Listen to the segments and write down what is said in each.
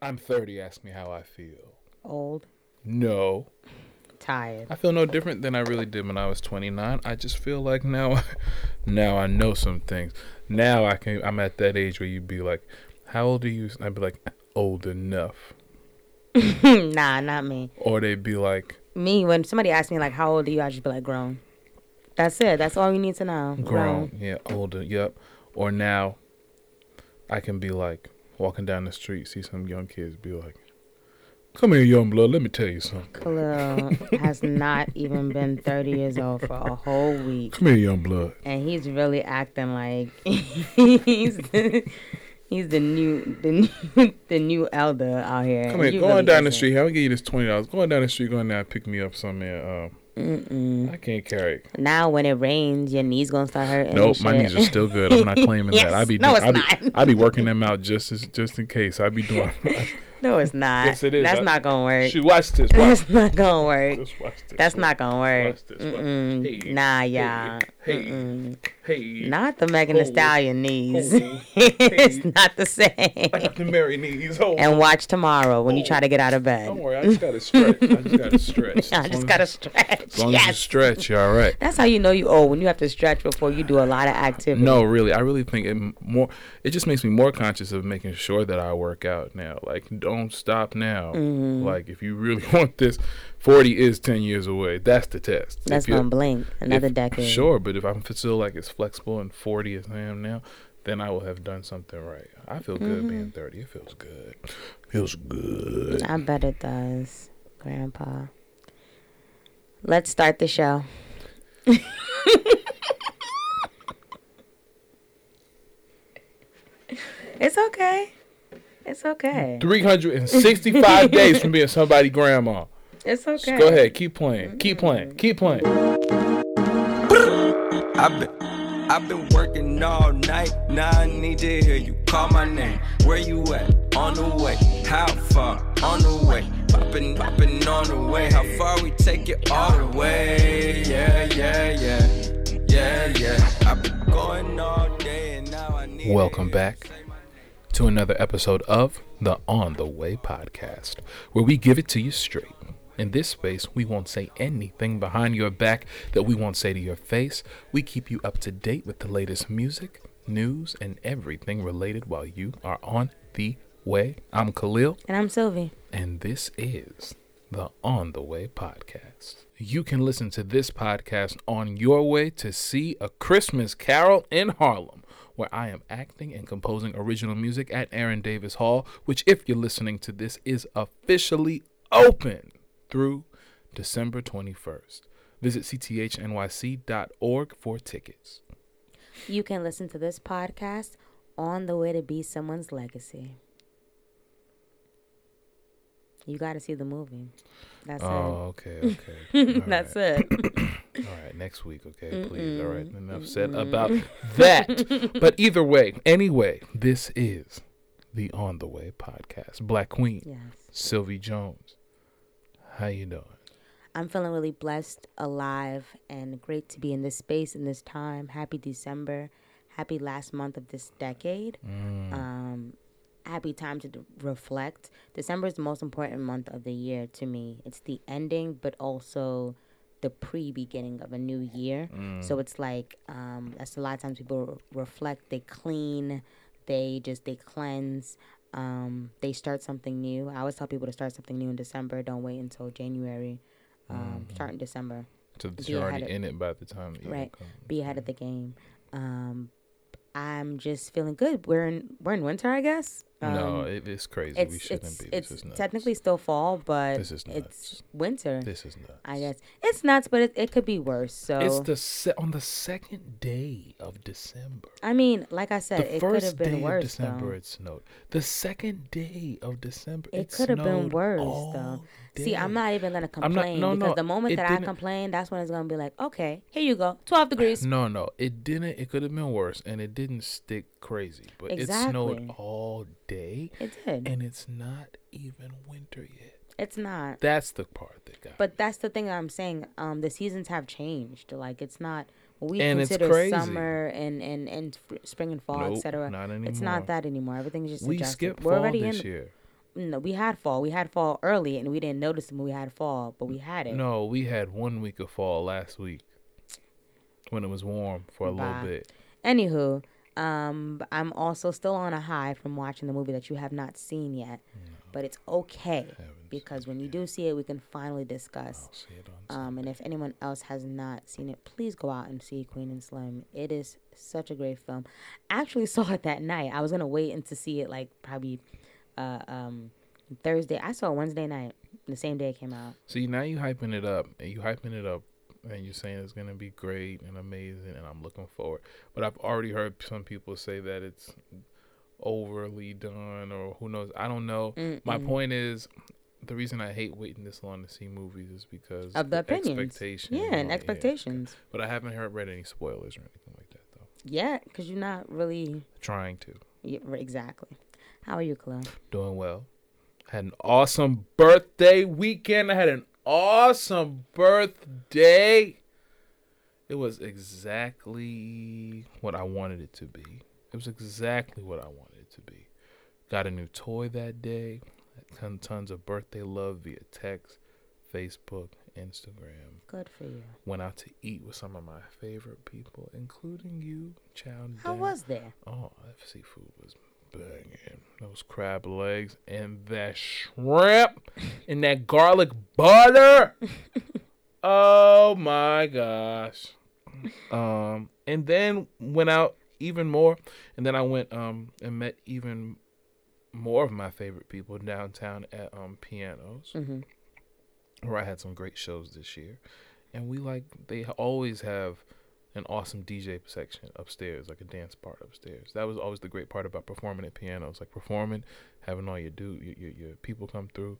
I'm 30. Ask me how I feel. Old, No. tired. I feel no different than I really did when I was 29. I just feel like now, now I know some things. Now I can. I'm at that age where you'd be like, "How old are you?" I'd be like, "Old enough," nah, not me. or they'd be like, Me, when somebody asks me like, "How old are you?" I just be like, "Grown." That's it. That's all you need to know. "Grown." Yeah, older. Yep. Or now, I can be like walking down the street, see some young kids, be like, "Come here, young blood. Let me tell you something. Kahlil has not even been 30 years old for a whole week, Come here, young blood." and he's really acting like he's the, he's the new the new the new elder out here. Come here, going really down the isn't. street. I'll give you this twenty dollars. Going down the street, going down, pick me up some man. Uh, Mm-mm. I can't carry. Now when it rains, your knees gonna start hurting. Nope, my knees are still good. I'm not claiming that. I be No, doing, it's I be, not. I be working them out just as just in case. I be doing. No, it's not. Yes, it is. That's I- not gonna work. Shoot, watch this. Watch, That's not gonna work. this, watch this. That's watch- not gonna work. Watch this. Watch. Hey, nah, yeah. Hey. Hey. Not the Megan Thee Stallion knees. it's hey. not the same. The Mary knees. And watch tomorrow when you try to get out of bed. don't worry. I just gotta stretch. I just gotta stretch. I just gotta stretch. As long as you Yes. stretch, you're all right. That's how you know you old when you have to stretch before you do a lot of activity. No, really, I really think it more. It just makes me more conscious of making sure that I work out now. Like, don't stop now. Mm-hmm. Like, if you really want this, forty is ten years away. That's the test. That's If gonna blink another if- decade. Sure, but if I'm still like as flexible and forty as I am now, then I will have done something right. I feel good Mm-hmm. being thirty. It feels good. Feels good. I bet it does, Grandpa. Let's start the show. it's okay. It's okay. Three hundred and sixty-five days from being somebody grandma. It's okay. Just go ahead, keep playing, keep mm-hmm. playing, keep playing. I've been, I've been working all night. Now I need to hear you call my name. Where you at? On the way. How far? On the way. Popping, popping on the way. How far we take it all the way? Yeah, yeah, yeah. Yeah, yeah. I've been going all day and now I need to Welcome hear back say my name. to another episode of the On the Way podcast, where we give it to you straight. In this space, we won't say anything behind your back that we won't say to your face. We keep you up to date with the latest music, news, and everything related while you are on the way. I'm Kahlil, And I'm Sylvie. and this is the On the Way podcast. You can listen to this podcast on your way to see A Christmas Carol in Harlem, where I am acting and composing original music at Aaron Davis Hall, which, if you're listening to this, is officially open through December 21st. Visit cthnyc.org for tickets. You can listen to this podcast on the way to be someone's legacy. You got to see the movie. That's oh, it. Oh, okay, okay. That's right. it. All right, next week, okay, please. All right, enough said about that. but either way, anyway, this is the On the Way podcast. Black Queen, Yes. Sylvie Jones. How you doing? I'm feeling really blessed, alive, and great to be in this space in this time. Happy December. Happy last month of this decade. Mm. Um, happy time to d- reflect. December is the most important month of the year to me. It's the ending, but also the pre-beginning of a new year. Mm. So it's like um, that's a lot of times people re- reflect. They clean. They just they cleanse. Um, they start something new. I always tell people to start something new in December. Don't wait until January. Um, Start in December. So you're already of- in it by the time Right. comes. Be ahead of the game. Um, I'm just feeling good. We're in we're in winter, I guess. No, Um, it is crazy. it's we shouldn't it's be. it's this is nuts. technically still fall, but This is it's winter. This is nuts. I guess it's nuts, but it, it could be worse. So It's the se- on the second day of December. I mean, like I said, The it could have first been day worse. of December though. it snowed. The second day of December It it could have been worse all though. See, I'm not even gonna I'm not- complain no, because no, the moment that I didn't- complain, that's when it's gonna be like, okay, here you go, 12 degrees. No, no, it didn't. It could have been worse, and it didn't stick crazy. But it snowed all day, It did. and it's not even winter yet. It's not. That's the part that got. But that's the thing that I'm saying. Um, the seasons have changed. Like it's not what we And it's consider crazy. summer and and and spring and fall, Nope, etc. It's not that anymore. Everything's just we adjusted. skipped We're fall already this in. year. No, we had fall. We had fall early, and we didn't notice when we had fall, but we had it. No, we had one week of fall last week when it was warm for a Bye. little bit. Anywho, um, I'm also still on a high from watching the movie that you have not seen yet, but it's okay because when you do see it, we can finally discuss. I'll see it on. Um, and if anyone else has not seen it, please go out and see Queen and Slim. It is such a great film. I actually saw it that night. I was gonna wait and to see it like probably uh, um, Thursday. I saw Wednesday night, the same day it came out. See, now you hyping it up, and you hyping it up, and you're saying it's gonna be great and amazing, and I'm looking forward. But I've already heard some people say that it's overly done, or who knows? I don't know. My point is, the reason I hate waiting this long to see movies is because Of the opinions. expectation. Yeah, and expectations. But I haven't heard read any spoilers or anything like that though. Yeah, because you're not really Trying to. yeah, exactly. How are you, Chloe? Doing well. Had an awesome birthday weekend. I had an awesome birthday. It was exactly what I wanted it to be. It was exactly what I wanted it to be. Got a new toy that day. Ton- tons of birthday love via text, Facebook, Instagram. Good for you. Went out to eat with some of my favorite people, including you, Chow. How was there? Oh, that seafood was banging. Those crab legs and that shrimp and that garlic butter. oh my gosh. Um, and then went out even more, and then I went um and met even more of my favorite people downtown at um Pianos, mm-hmm. where I had some great shows this year, and we like they always have an awesome DJ section upstairs, like a dance part upstairs. That was always the great part about performing at pianos, like performing, having all your do your, your, your people come through,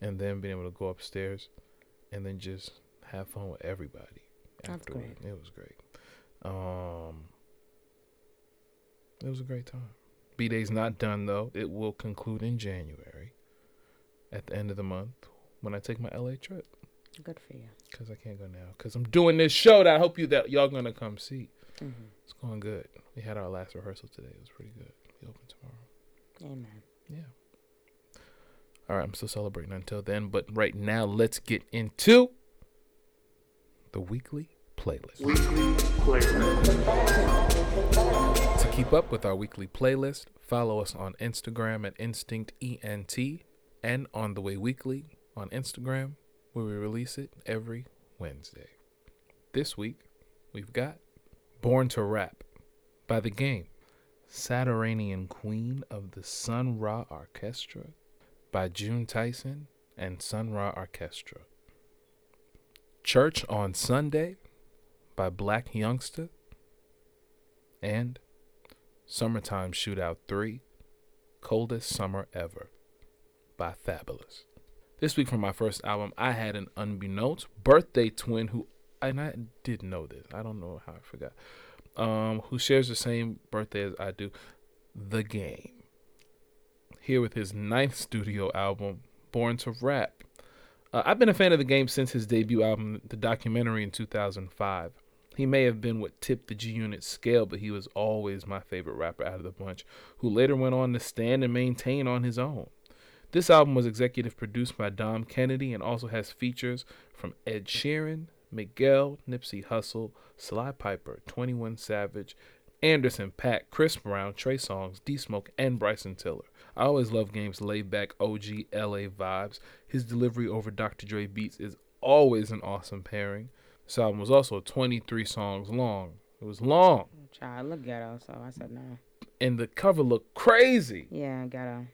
and then being able to go upstairs, and then just have fun with everybody. That's afterward. It was great. Um, it was a great time. B Day's not done though. It will conclude in January, at the end of the month, when I take my LA trip. Good for you. Cause I can't go now. Cause I'm doing this show that I hope you that y'all gonna come see. hmm It's going good. We had our last rehearsal today. It was pretty good. We open tomorrow. Amen. Yeah. All right. I'm still celebrating until then, but right now let's get into the weekly playlist. weekly playlist. To keep up with our weekly playlist, follow us on Instagram at Instinct ENT and on The Way Weekly on Instagram, where we release it every Wednesday. This week, we've got Born to Rap by The Game, Saturnian Queen of the Sun Ra Arkestra by June Tyson and Sun Ra Arkestra. Church on Sunday by Blac Youngsta and Summertime Shootout 3 Coldest Summer Ever by Fabolous. This week from my first album, I had an unbeknownst birthday twin who, and I did know this, I don't know how I forgot, um, who shares the same birthday as I do, The Game. Here with his ninth studio album, Born to Rap. Uh, I've been a fan of the game since his debut album, The Documentary, in 2005. He may have been what tipped the G Unit scale, but he was always my favorite rapper out of the bunch, who later went on to stand and maintain on his own. This album was executive produced by Dom Kennedy and also has features from Ed Sheeran, Miguel, Nipsey Hussle, Sly Pyper, 21 Savage, Anderson .Paak, Chris Brown, Trey Songz, D Smoke, and Bryson Tiller. I always love Game's laid back OG LA vibes. His delivery over Dr. Dre beats is always an awesome pairing. This album was also 23 songs long. It was long, Child, look ghetto, so I said no. and the cover looked crazy. Yeah, ghetto.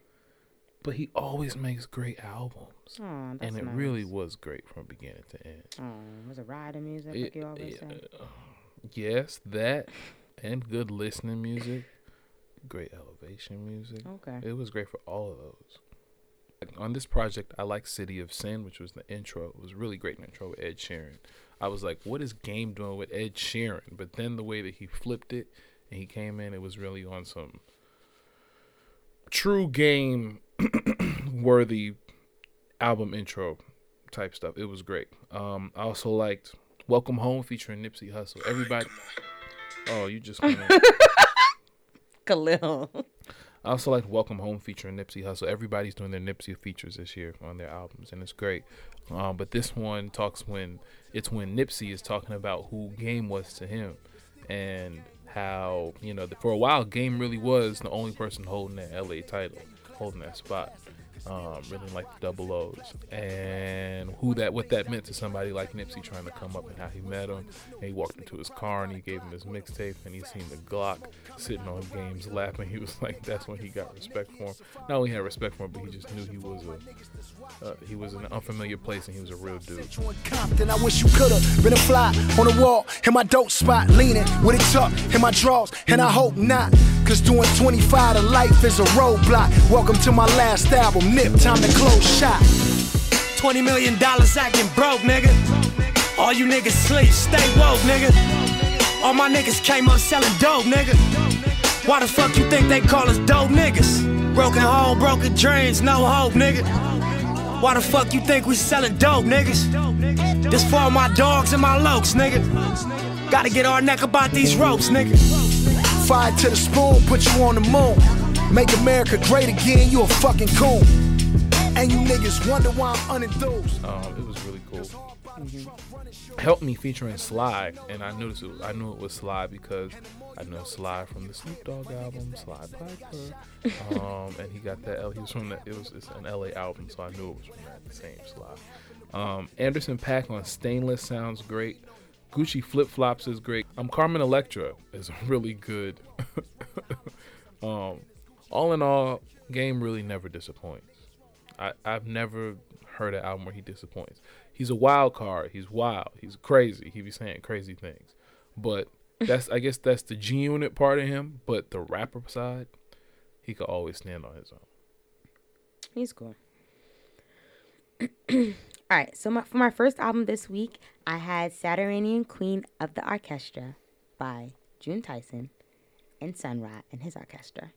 But he always makes great albums. Oh, that's and it nice. really was great from beginning to end. Oh, was it riding music It- like you always yeah, say? uh, yes, that and good listening music, great elevation music. Okay. It was great for all of those. On this project, I like City of Sin, which was the intro. It was really great intro with Ed Sheeran. I was like, what is Game doing with Ed Sheeran? But then the way that he flipped it and he came in, it was really on some true game worthy album intro type stuff. It was great. Um, I also liked Welcome Home featuring Nipsey Hussle. Everybody. Oh, you just. Kahlil. I also like Welcome Home featuring Nipsey Hussle. Everybody's doing their Nipsey features this year on their albums, and it's great. Um, but this one talks when it's when Nipsey is talking about who Game was to him, and how you know for a while Game really was the only person holding that LA title, holding that spot um, really like the double O's and who that what that meant to somebody like Nipsey trying to come up and how he met him. And he walked into his car and he gave him his mixtape and he seen the Glock sitting on Game's lap and he was like, that's when he got respect for him. Not only had respect for him, but he just knew he was a uh, he was in an unfamiliar place and he was a real dude. Compton, I wish you could've been a fly on the wall in my dope spot, leaning with it tucked in my drawers, and I hope not. Cause doing 25 to life is a roadblock. Welcome to my last album, Nip, time to close shop. 20 million dollars acting broke, nigga. All you niggas sleep, stay woke, nigga. All my niggas came up selling dope, nigga. Why the fuck you think they call us dope niggas? Broken home, broken dreams, no hope, nigga. Why the fuck you think we selling dope, niggas? This for all my dogs and my lokes, nigga. Gotta get our neck about these ropes, nigga. Fire to the spoon, put you on the moon. Make America great again, you a fucking coon. And you niggas wonder why I'm unenthused. Um, it was really cool. Help Me featuring Sly, and I knew this. Was, I knew it was Sly because I know Sly from the Snoop Dogg album, Sly Pyper, um, and he got that. L- He was from that. It was it's an LA album, so I knew it was from that the same Sly. Um, Anderson .Paak on Stainless sounds great. Gucci Flip Flops is great. Um, Carmen Electra is really good. um, all in all, Game really never disappoints. I, I've never heard an album where he disappoints. He's a wild card. He's wild. He's crazy. He be saying crazy things. But that's I guess that's the G unit part of him. But the rapper side, he could always stand on his own. He's cool. All right, so my, for my first album this week, I had Saturnian Queen of the Arkestra by June Tyson and Sun Ra and his orchestra.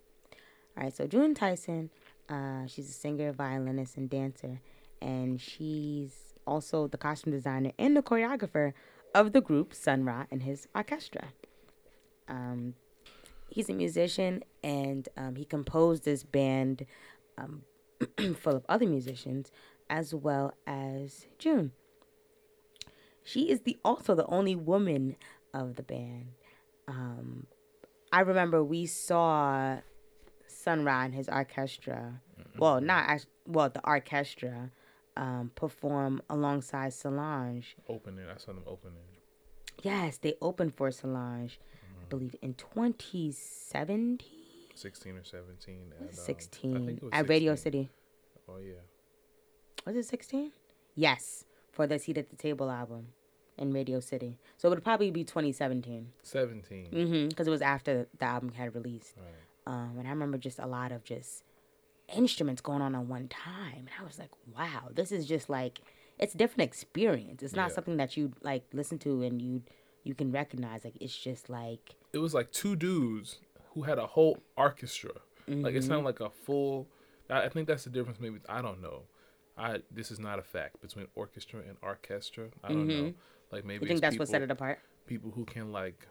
All right, so June Tyson, uh, she's a singer, violinist, and dancer, and she's also the costume designer and the choreographer of the group Sun Ra and his orchestra. Um, he's a musician, and um, he composed this band um, full of other musicians, as well as June. She is the also the only woman of the band. Um, I remember we saw Sun Ra and his orchestra. Well, not well the orchestra um, perform alongside Solange. Opening, I saw them opening. Yes, they opened for Solange, I believe in 2017, 16 or 17. At, um, I 16 think it was at Radio City. Oh yeah. Was it 16? Yes, for the Seat at the Table album in Radio City. So it would probably be 2017. 17. Mm-hmm. Because it was after the album had released. Right. Um, and I remember just a lot of just instruments going on at one time. And I was like, wow, this is just like, it's a different experience. It's not Yeah. something that you like listen to and you you can recognize. Like, it's just like, It was like two dudes who had a whole orchestra. Like it sounded like a full. I, I think that's the difference. Maybe I don't know. I this is not a fact between orchestra and orchestra. I don't know. Like maybe you think it's that's what set it apart? people who can like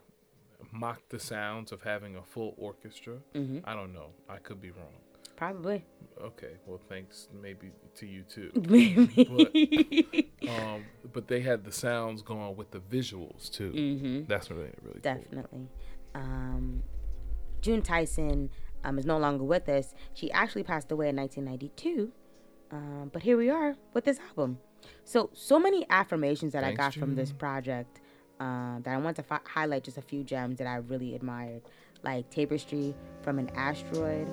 mock the sounds of having a full orchestra. Mm-hmm. I don't know. I could be wrong. Probably. Okay, well, thanks maybe to you too. Maybe. Um, but they had the sounds going with the visuals too. Mhm. That's really really cool. Definitely. Um, June Tyson um, is no longer with us. She actually passed away in 1992. Um, but here we are with this album. So, so many affirmations that I Thanks, got from this project uh, that I want to fi- highlight just a few gems that I really admired, like Tapestry from an Asteroid.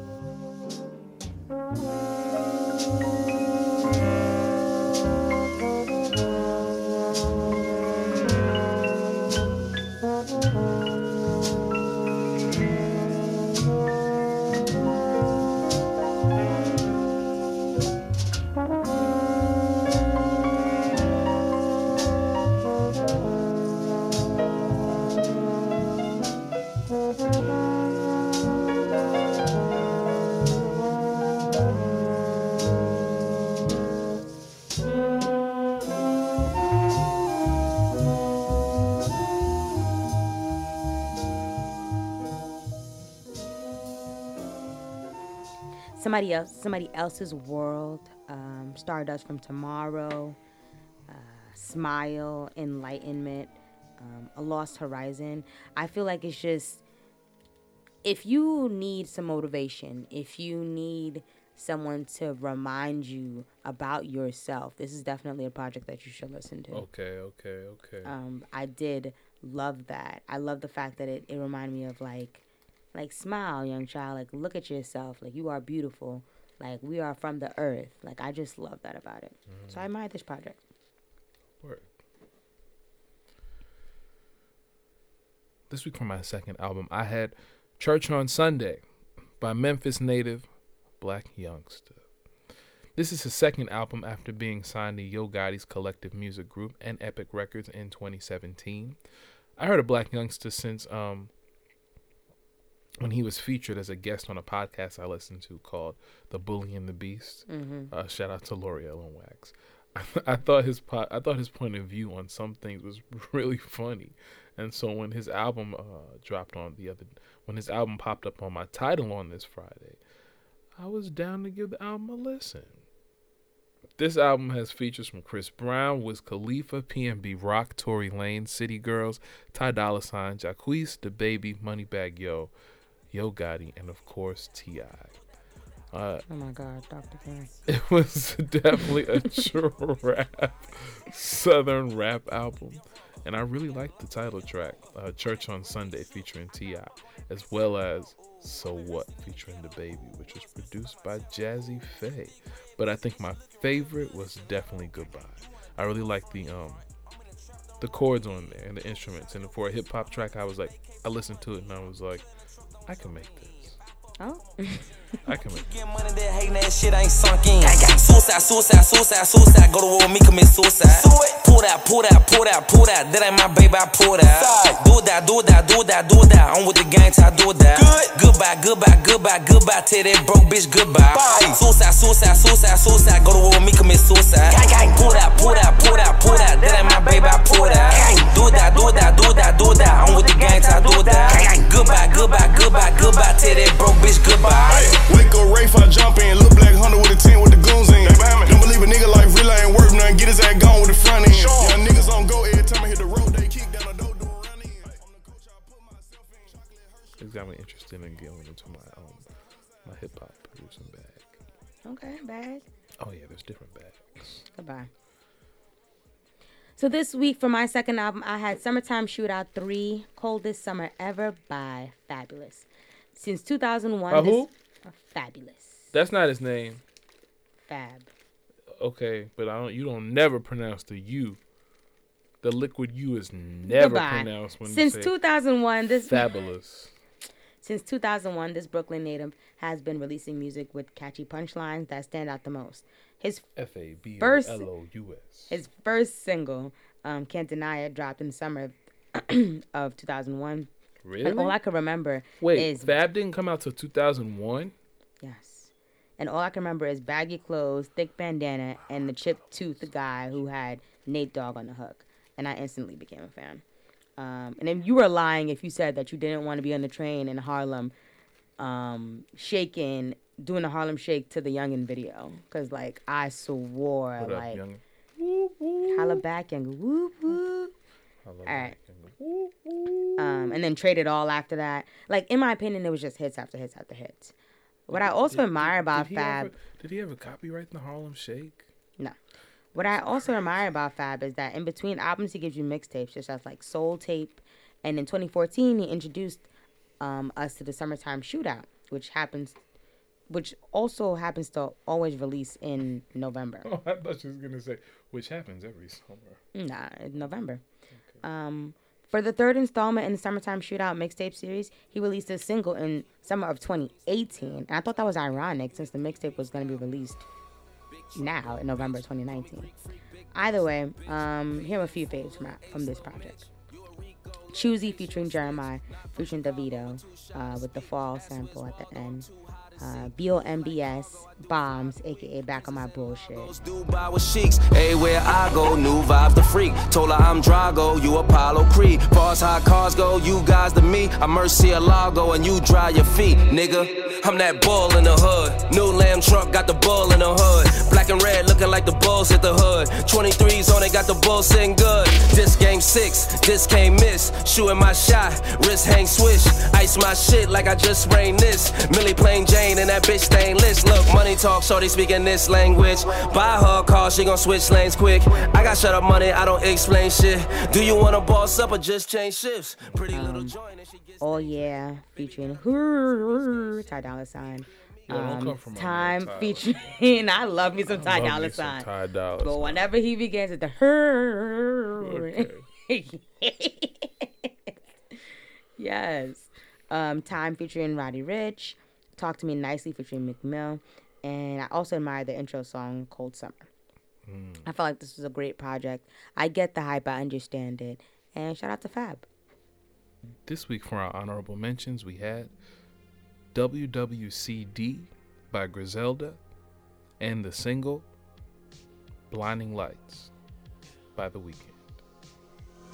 Somebody else, somebody else's world, um, Stardust from Tomorrow, uh, Smile, Enlightenment, um, A Lost Horizon. I feel like it's just if you need some motivation, if you need someone to remind you about yourself, this is definitely a project that you should listen to. Okay, okay, okay. Um, I did love that. I love the fact that it, it reminded me of like, like smile, young child. Like look at yourself. Like you are beautiful. Like we are from the earth. Like I just love that about it. So I admire this project. Word. This week for my second album, I had Church on Sunday by Memphis native Blac Youngsta. This is his second album after being signed to Yo Gotti's collective music group and Epic Records in 2017. I heard of Blac Youngsta since um when he was featured as a guest on a podcast I listened to called The Bully and the Beast. Uh, shout out to L'Oreal and Wax. I thought his po- I thought his point of view on some things was really funny, and so when his album uh, dropped on the other when his album popped up on my Tidal on this Friday, I was down to give the album a listen. This album has features from Chris Brown, Wiz Khalifa, PNB Rock, Tory Lane, City Girls, Ty Dolla Sign, Jacquees, DaBaby, Moneybag Yo, Yo Gotti, and of course Ti. Uh, Oh my God, Dr. King. it was definitely a trap southern rap album and i really liked the title track uh, church on sunday featuring ti as well as so what featuring DaBaby which was produced by jazzy faye but i think my favorite was definitely goodbye i really like the um the chords on there and the instruments and for a hip-hop track i was like i listened to it and i was like i can make this. Oh, i can make Get money that hating that shit ain't sunk in. Suicide, suicide, suicide, suicide. Go to war, me commit suicide. Pull that, pull that, pull that, pull that. That ain't my baby, I pull that. Do that, do that, do that, do that. I'm with the gang, I do that. Good. Goodbye, goodbye, goodbye, goodbye. Tell that broke bitch goodbye. Suicide, suicide, suicide, suicide. Go to war, me commit suicide. Pull that, pull that, pull that, pull that. That ain't my baby, I pull that. Do that, do that, do that, do that. I'm with the gang, I do that. Goodbye, goodbye, goodbye, goodbye. Tell that broke bitch goodbye. Wake up, Rafe, I jump in. Look black hunter with a tent with the goons in. Don't believe a nigga like real ain't worth nothing. Get his ass gone with the front end. Young niggas on go every time I hit the road. They kick down the door, do a run in. I'm the coach, I put myself in. Chocolate It's got me interested in going into my um my hip hop producing bag. okay, bag. Oh yeah, there's different bags. Goodbye. So this week for my second album, I had "Summertime Shootout 3: Coldest Summer Ever" by Fabolous. Since 2001, By this- who? uh, Fabolous. That's not his name. Fab. Okay, but I don't. You don't never pronounce the U. The liquid U is never Goodbye. pronounced when Since you say 2001, this fabulous. Since 2001, this Brooklyn native has been releasing music with catchy punchlines that stand out the most. His F A B O First- L O U S. his first single, um, "Can't Deny It," dropped in the summer of 2001. Really? And all I can remember Wait, is Fab didn't come out till 2001. Yes, and all I can remember is baggy clothes, thick bandana, and the chipped tooth guy who had Nate Dogg on the hook, and I instantly became a fan. Um, and then you were lying if you said that you didn't want to be on the train in Harlem, um, shaking, doing the Harlem Shake to the Youngin video, cause like I swore What up, like holla back and whoop whoop. All right. Um, and then traded it all after that. Like in my opinion, it was just hits after hits after hits. What I also admire about did Fab, Ever, did he ever copyright the Harlem Shake? no. What I also admire about Fab is that in between albums, he gives you mixtapes, just as like Soul Tape, and in 2014 he introduced um, us to the Summertime Shootout, which happens, which also happens to always release in November. Oh, I thought you was gonna say which happens every summer. Nah, in November. Um, for the third installment in the Summertime Shootout mixtape series, he released a single in summer of 2018. And I thought that was ironic since the mixtape was going to be released now in November 2019. Either way, um, here are a few faves from, from this project. Choosy featuring Jeremih, featuring Davido, uh, with the fall sample at the end. Uh, BOMBS Bombs, aka Back on My Bullshit. Dubai with sheiks, everywhere I go, new vibes the freak. Told her I'm Drago, you Apollo Creed. Far as how cars go, you guys to me. I'm Murcielago and you dry your feet, nigga. I'm that bull in the hood. New lamb truck got the bull in the hood. Black and red looking like the bulls at the hood. 23s on it, got the bull sitting good. This game this can't miss. Shooting my shot, wrist hang swish. Ice my shit like I just sprained this. Millie plain Jane and that bitch stainless. Look, money talk, shorty speaking this language. Buy her car, she gon' switch lanes quick. I got shut up money, I don't explain shit. Do you wanna boss up or just change shifts? Pretty little joint and she gets. Oh Yeah, featuring Ty Dolla Sign. Yo, don't Um, come time man, Ty. featuring, I love me some Ty Love me Dolla Sign. Ty Dolla But whenever he begins at the her, yes. Um, Time featuring Roddy Ricch, Talk to Me Nicely featuring Meek Mill, and I also admire the intro song Cold Summer. I felt like this was a great project. I get the hype, I understand it, and shout out to Fab. This week for our honorable mentions, we had WWCD by Griselda and the single Blinding Lights by The Weeknd.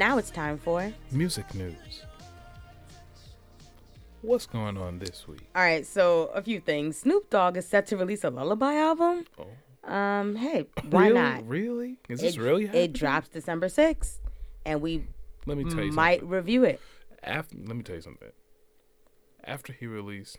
now it's time for. Music news. What's going on this week? All right, so a few things. Snoop Dogg is set to release a lullaby album. Oh. Um, hey, why really? not? Really? Is this it, really happening? It drops December 6th, and we Let me tell you might something. review it. After, let me tell you something. After he released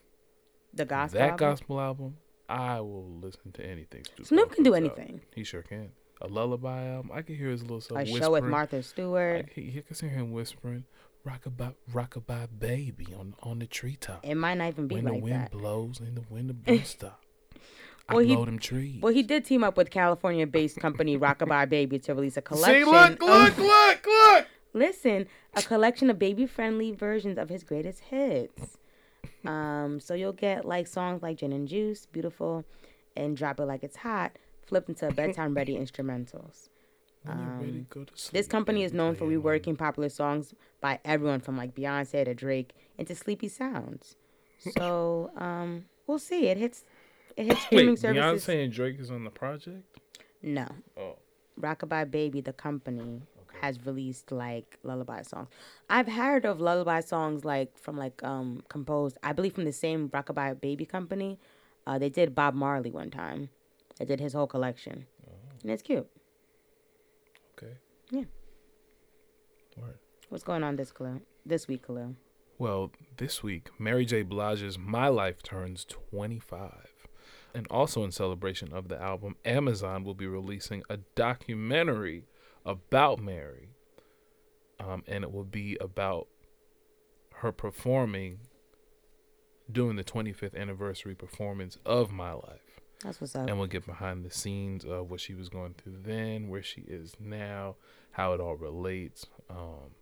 The gospel. that album. gospel album, I will listen to anything. Snoop, Snoop can do puts out. anything. He sure can. A lullaby album. I can hear his little self A show with Martha Stewart. he, he can hear him whispering, "Rockabye, rockabye, baby" on on the treetop. It might not even be when the wind that. blows and the wind don't stop. I Well, he- blow them trees. Well, he did team up with California-based company Rockabye Baby to release a See, collection. look, of- look, look, look. listen, a collection of baby-friendly versions of his greatest hits. Um, so you'll get like songs like "Gin and Juice," "Beautiful," and "Drop It Like It's Hot," flipped into bedtime-ready instrumentals. When ready, Um, go to sleep, This company is known for play it reworking popular songs by everyone from like Beyonce to Drake into sleepy sounds. So um, we'll see. It hits. It hits streaming Wait, services. Beyonce and Drake is on the project. No, Oh, Rockabye Baby, the company, has released like lullaby songs. I've heard of lullaby songs like from like um composed, I believe from the same Rockabye Baby company. Uh, they did Bob Marley one time. They did his whole collection, and it's cute. okay. Yeah. Word. What's going on this Kahlil? This week, Kahlil? Well, this week, Mary J. Blige's My Life turns 25. And also in celebration of the album, Amazon will be releasing a documentary about Mary. Um, and it will be about her performing during the 25th anniversary performance of My Life. That's what's up. And we'll get behind the scenes of what she was going through then, where she is now, how it all relates. Um,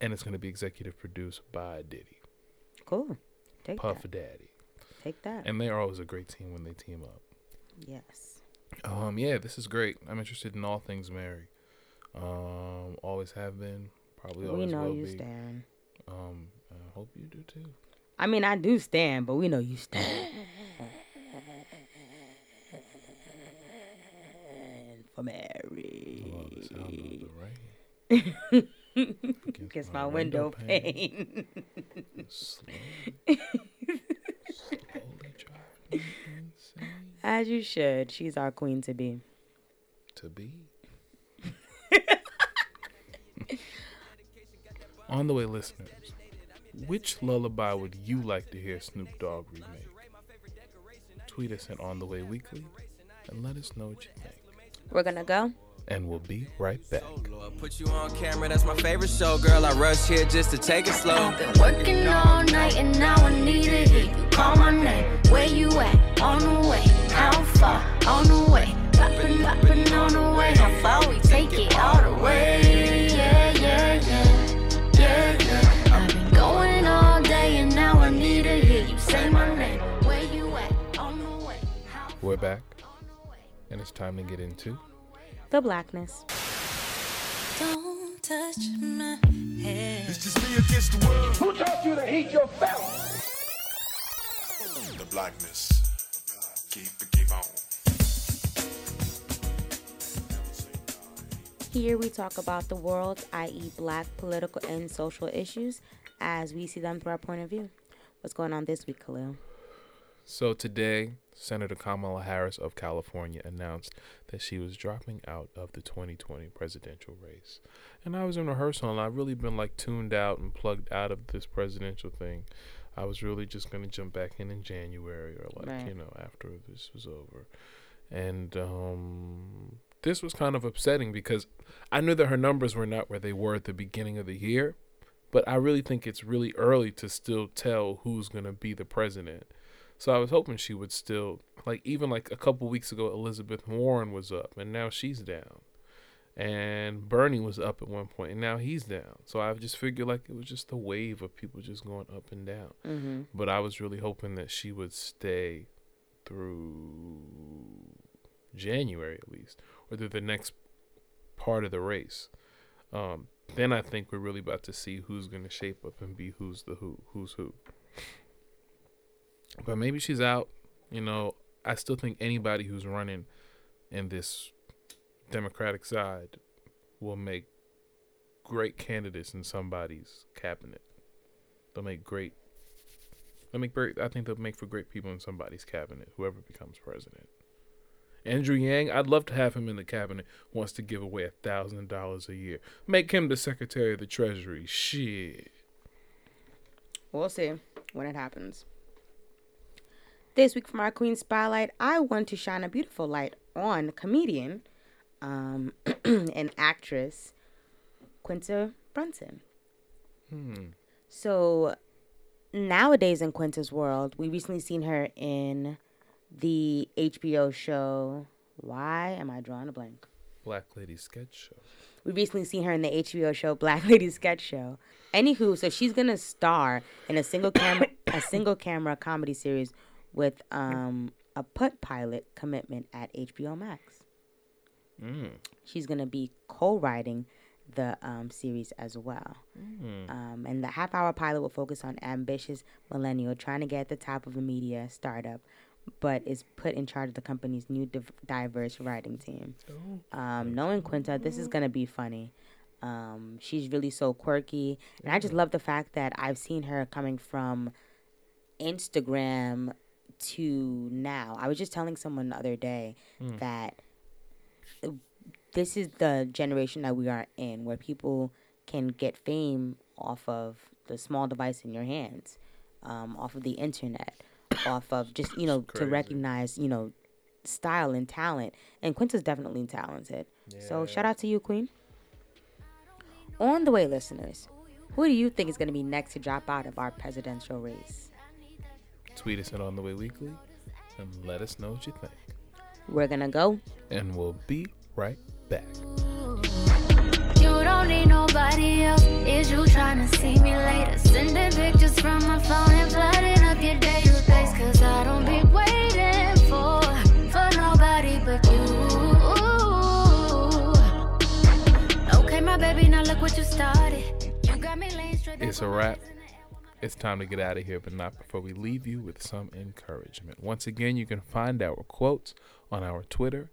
and it's going to be executive produced by Diddy, Cool. Take that Puff that. Daddy. Take that. And they're always a great team when they team up. yes. Um, yeah, this is great. I'm interested in all things Mary. Um, always have been, probably We always know you be. stand. Um, I hope you do too. I mean, I do stand, but we know you stand for Mary. Love the sound of the rain. Against my window pane. Slowly, slowly driving insane. As you should. She's our queen to be. To be. On the way, listeners, which lullaby would you like to hear Snoop Dogg remake? Tweet us at On the Way Weekly and let us know what you think. We're gonna go. And we'll be right back. Lord, put you on camera, that's my favorite show, girl. I rush here just to take it slow. Been working all night and now I need to hear you call my name. Where you at? On the way. How far? On the way. We're back, and it's time to get into The blackness. Don't touch my hair. It's just me against the world. Who taught you to heat your felt? The blackness. Keep it, keep on. Here we talk about the world, i.e., black political and social issues, as we see them through our point of view. What's going on this week, Kahlil? So today, Senator Kamala Harris of California announced that she was dropping out of the 2020 presidential race. And I was in rehearsal and I've really been like tuned out and plugged out of this presidential thing. I was really just going to jump back in in January or like, Right. you know, after this was over. And um this was kind of upsetting because I knew that her numbers were not where they were at the beginning of the year, but I really think it's really early to still tell who's going to be the president. So I was hoping she would still like even like a couple weeks ago Elizabeth Warren was up and now she's down. And Bernie was up at one point and now he's down. So I just figured like it was just a wave of people just going up and down. Mm-hmm. But I was really hoping that she would stay through January at least or through the next part of the race. Um, then I think we're really about to see who's going to shape up and be who's the who, who's who. But maybe she's out. You know, I still think anybody who's running in this Democratic side will make great candidates in somebody's cabinet. They'll make great. They'll make great. I think they'll make for great people in somebody's cabinet. Whoever becomes president. Andrew Yang, I'd love to have him in the cabinet. Wants to give away a thousand dollars a year. Make him the Secretary of the Treasury. Shit. We'll see when it happens. This week from our Queen Spotlight, I want to shine a beautiful light on comedian um, and actress Quinta Brunson. Hmm. So nowadays in Quinta's world, we recently seen her in the HBO show. Why am I drawing a blank? Black Lady Sketch Show. We recently seen her in the HBO show Black Lady Sketch Show. Anywho, so she's gonna star in a single camera a single camera comedy series with um a put pilot commitment at HBO Max. Mm. She's gonna be co-writing the um, series as well. Um, and the half hour pilot will focus on ambitious millennial trying to get at the top of a media startup, but is put in charge of the company's new div- diverse writing team. Um, knowing Quinta, this is gonna be funny. Um, she's really so quirky, and I just love the fact that I've seen her coming from Instagram to now. I was just telling someone the other day that this is the generation that we are in where people can get fame off of the small device in your hands, um, off of the internet, off of just, you know, to recognize, you know, style and talent. And Quinta's definitely talented. So shout out to you, Queen. On the way, listeners, who do you think is going to be next to drop out of our presidential race? Tweet us at On the Way Weekly and let us know what you think. We're going to go. And we'll be right back. You don't need nobody else. Is you trying to see me later? Sending pictures from my phone and flooding up your database. Cause I don't be waiting for, for nobody but you. Okay, my baby, now look what you started. You got me laying straight It's a wrap. It's time to get out of here, but not before we leave you with some encouragement. Once again, you can find our quotes on our Twitter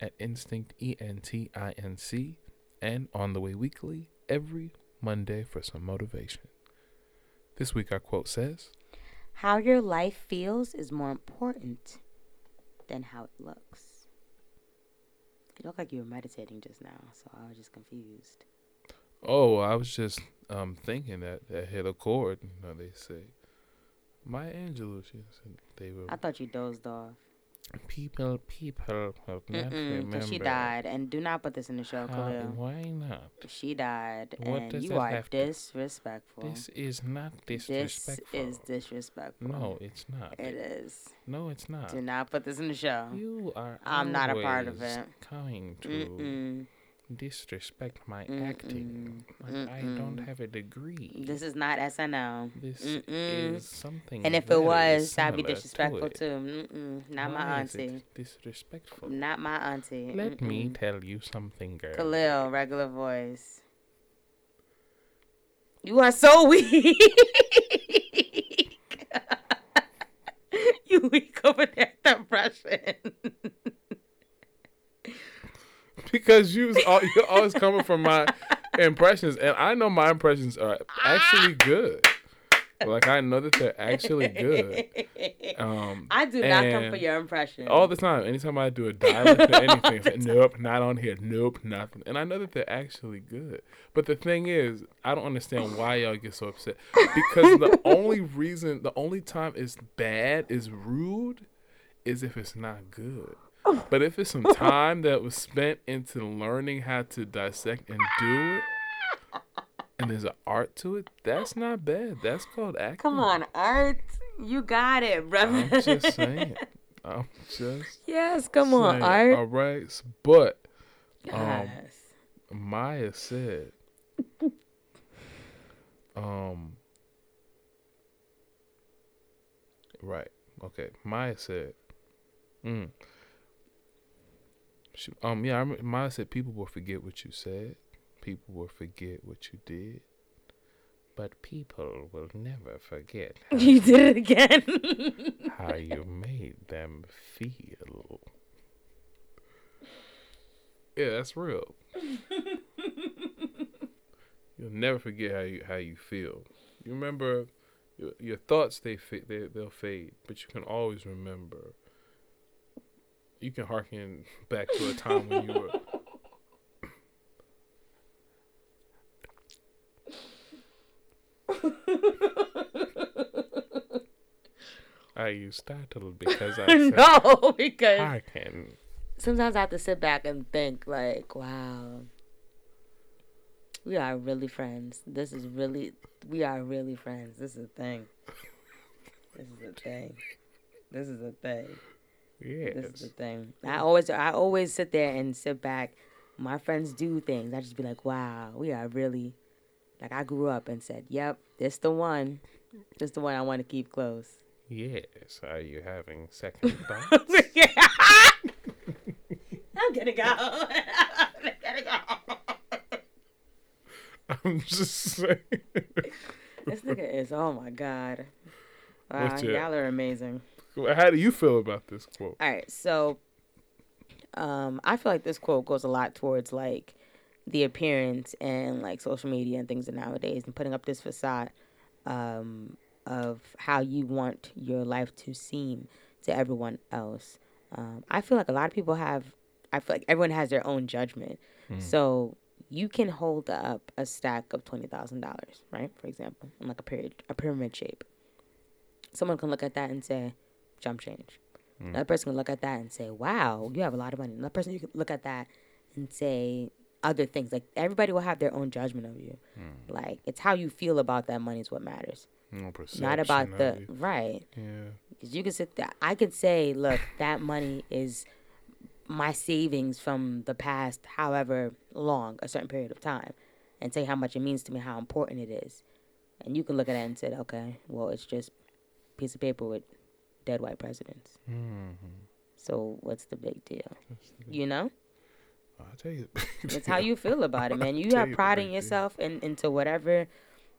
at Instinct E N T I N C and on the way weekly every Monday for some motivation. This week our quote says, How your life feels is more important than how it looks. You look like you were meditating just now, so I was just confused. Oh, I was just um thinking that that hit a chord. You know, they say. Maya Angelou, she said they were I thought you dozed off. people. People have not Mm-mm, remember. 'cause she died, and do not put this in the show, How- Kahlil. why not? She died, What and does you are disrespectful. This is not disrespectful. This is disrespectful. no, it's not. it is. No, it's not. Do not put this in the show. You are. I'm not a part of it. Coming to Mm-mm. Disrespect my acting. Like, I don't have a degree. This is not SNL. This Mm-mm. is something. And if it very was, I'd be similar to disrespectful it. too. Mm-mm. Not my Why is it auntie. Disrespectful. Not my auntie. Let me Mm-mm. tell you something, girl. Kahlil, regular voice. You are so weak. you weak over there the Russian. because you was al- you're always coming from my impressions, and I know my impressions are actually good. Like I know that they're actually good. Um, I do not come for your impression. all the time. Anytime I do a dialect or anything, it's like, nope, not on here. Nope, nothing. And I know that they're actually good. But the thing is, I don't understand why y'all get so upset. Because the only reason, the only time it's bad, is rude, is if it's not good. But if it's some time that was spent into learning how to dissect and do it, and there's an art to it, that's not bad. That's called acting. Come on, Art. You got it, brother. I'm just saying. I'm just yes, come on. Art. All right, but um, Yes. Maya said, um, right, okay. Maya said, mm. She, um, yeah, I Maya said people will forget what you said, people will forget what you did, but people will never forget how You did it again. how you made them feel. Yeah, that's real. You'll never forget how you how you feel. You remember your, your thoughts they fa- they they'll fade, but you can always remember. You can harken back to a time when you were Are you startled because I said no, because harken? sometimes I have to sit back and think, like, wow, we are really friends. This is really, we are really friends. This is a thing. This is a thing. This is a thing. This is the thing. I always, I always sit there and sit back. My friends do things. I just be like, wow, we are really, like, I grew up and said, yep, this the one. This the one I want to keep close. Yes. Are you having second thoughts? I'm gonna go. I'm gonna go. I'm just saying. This nigga is oh my god. Wow, What's y'all are amazing. How do you feel about this quote? All right, so um I feel like this quote goes a lot towards like the appearance and like social media and things nowadays and putting up this facade um of how you want your life to seem to everyone else. Um I feel like a lot of people have I feel like everyone has their own judgment. So you can hold up a stack of twenty thousand dollars, right? For example, in like a period a pyramid shape. Someone can look at that and say, jump change. Another person can look at that and say, wow, you have a lot of money. Another person you can look at that and say other things. Like everybody will have their own judgment of you. Like it's how you feel about that money is what matters. No Not about the you. right. Yeah. Because you can sit there. I could say, look, that money is my savings from the past, however long, a certain period of time, and say how much it means to me, how important it is. And you can look at it and say, okay, well, it's just piece of paper with dead white presidents. So what's the big deal? You know? I'll tell you. It's how you feel about it, man. You have pride in yourself and into whatever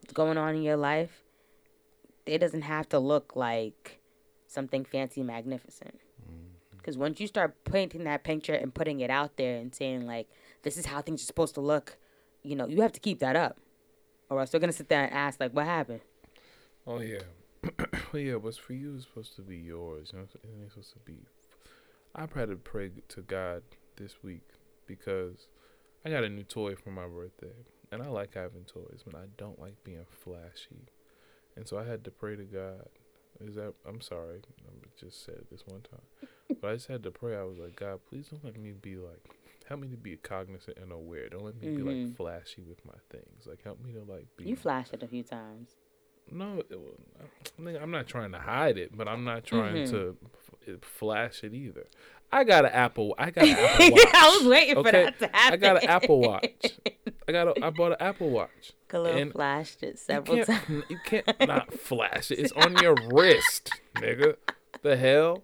is going on in your life. It doesn't have to look like something fancy, magnificent. Mm-hmm. Because once you start painting that picture and putting it out there and saying like, "This is how things are supposed to look," you know, you have to keep that up, or else they're gonna sit there and ask like, "What happened?" Oh yeah. well, yeah. What's for you is supposed to be yours. You know, it ain't supposed to be. I've had to pray to God this week because I got a new toy for my birthday, and I like having toys, but I don't like being flashy, and so I had to pray to God. Is that I'm sorry, I just said this one time, but I just had to pray. I was like, God, please don't let me be like, help me to be cognizant and aware. Don't let me be like Mhm. flashy with my things. Like help me to like be. You flashed it a few times. No, it, I'm not trying to hide it, but I'm not trying Mhm. to f- flash it either. I got an Apple. I got an Apple Watch. I was waiting for that to happen. I got an Apple Watch. I got. A, I bought an Apple Watch. Kahlil flashed it You several can't, times. you can't not flash it. It's on your wrist, nigga. The hell?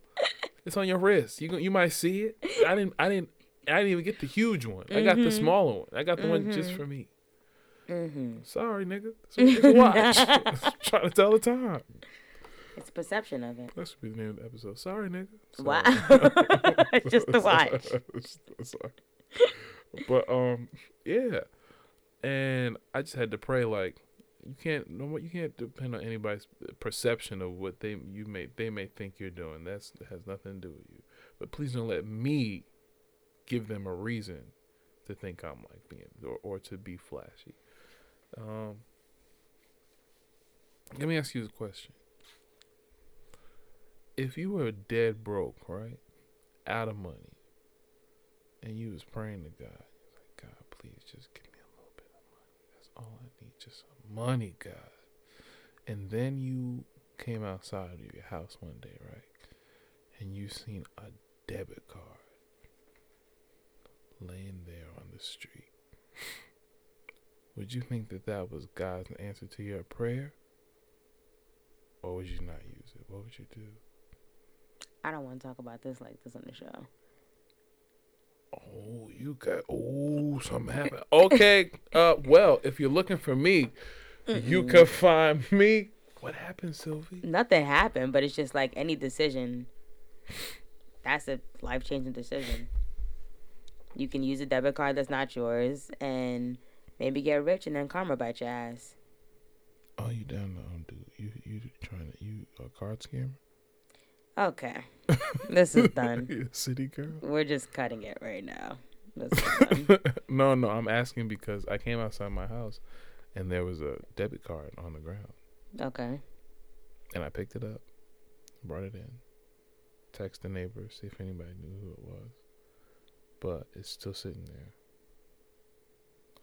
It's on your wrist. You you might see it. I didn't. I didn't. I didn't even get the huge one. I got the Mhm. smaller one. I got the one just Mhm. for me. Hmm Sorry, nigga. It's a, it's a watch. trying to tell the time. It's perception of it. That should be the name of the episode. Sorry, nigga. Wow. Just the watch. Sorry. But um, yeah, and I just had to pray like you can't no you can't depend on anybody's perception of what they you may they may think you're doing. That's that has nothing to do with you. But please don't let me give them a reason to think I'm like being or, or to be flashy. Um, let me ask you a question. If you were dead broke, right, out of money, and you was praying to God, like, God, please just give me a little bit of money. That's all I need, just money, God. And then you came outside of your house one day, right, and you seen a debit card laying there on the street. Would you think that that was God's answer to your prayer? Or would you not use it? What would you do? I don't want to talk about this like this on the show. Oh, you got oh something happened. Okay, uh, well, if you're looking for me, you can find me. What happened, Sylvee? Nothing happened, but it's just like any decision. That's a life changing decision. You can use a debit card that's not yours and maybe get rich and then karma bite your ass. Oh, you down to um, dude? You you trying to you a card scammer? Okay. this is done. City girl? We're just cutting it right now. This is done. no, no, I'm asking because I came outside my house and there was a debit card on the ground, okay. and I picked it up, brought it in, text the neighbors see if anybody knew who it was, but it's still sitting there.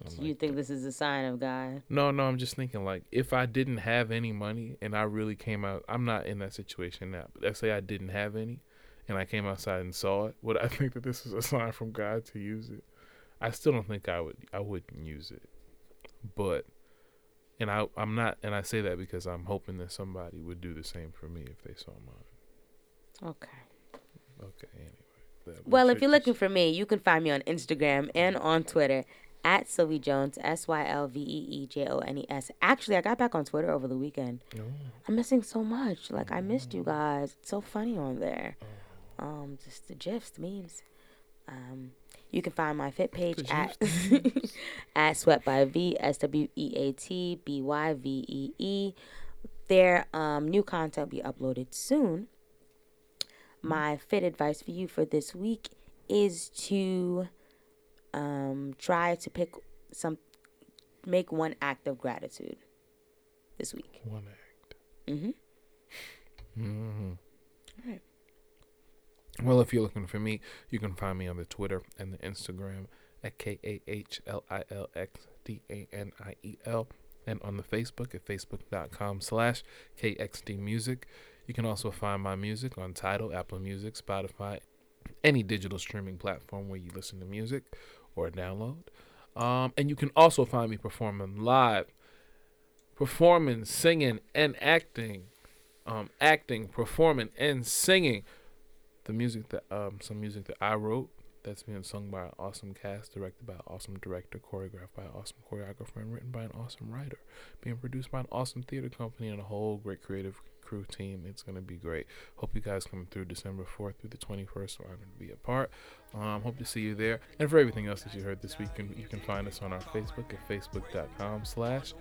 So you like, think this is a sign of God? No, no, I'm just thinking like if I didn't have any money and I really came out, I'm not in that situation now. But let's say I didn't have any, and I came outside and saw it. Would I think that this is a sign from God to use it? I still don't think I would. I wouldn't use it, but and I I'm not, and I say that because I'm hoping that somebody would do the same for me if they saw mine. Okay. Okay, anyway. Well, if you're looking for me, you can find me on Instagram and on Twitter at Sylvee Jones, S Y L V E E J O N E S. Actually, I got back on Twitter over the weekend. Oh. I'm missing so much. Like I missed you guys. It's so funny on there. Um, just the gifs, the memes. Um, you can find my fit page The at at Sweat by V S W E A T B Y V E E. Their um, new content will be uploaded soon. My fit advice for you for this week is to um, try to pick some, make one act of gratitude this week. one act. Mm-hmm. Mm-hmm. Alright. Well, if you're looking for me, you can find me on the Twitter and the Instagram at K A H L I L X D A N I E L, and on the Facebook at facebook.com slash KXD Music. You can also find my music on Tidal, Apple Music, Spotify, any digital streaming platform where you listen to music or download. Um, and you can also find me performing live, performing, singing, and acting um, acting, performing, and singing the music that um, some music that I wrote that's being sung by an awesome cast, directed by an awesome director, choreographed by an awesome choreographer, and written by an awesome writer, being produced by an awesome theater company and a whole great creative crew team. It's gonna be great. Hope you guys come through December fourth through the twenty first. So I'm gonna be a part. Um, hope to see you there. And for everything else that you heard this week, you can, you can find us on our Facebook at facebook.com slash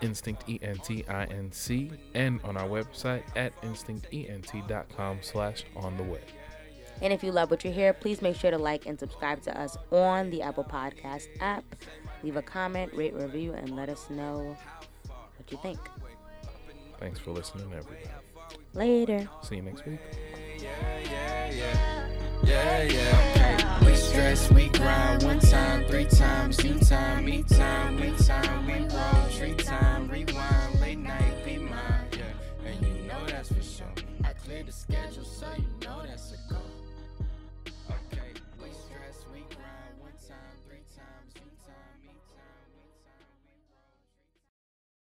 instinct e n t i n c and on our website at instinctent.com slash on the way And if you love what you hear, please make sure to like and subscribe to us on the Apple Podcast app. Leave a comment, rate, review, and let us know what you think. Thanks for listening, everybody. Later. See you next week. Yeah, yeah. We stress, we grind one time, three times, you time, me time, we time, we roll, tree time, rewind, late night, be mine, yeah. And you know that's for sure. I cleared the schedule, so you know that's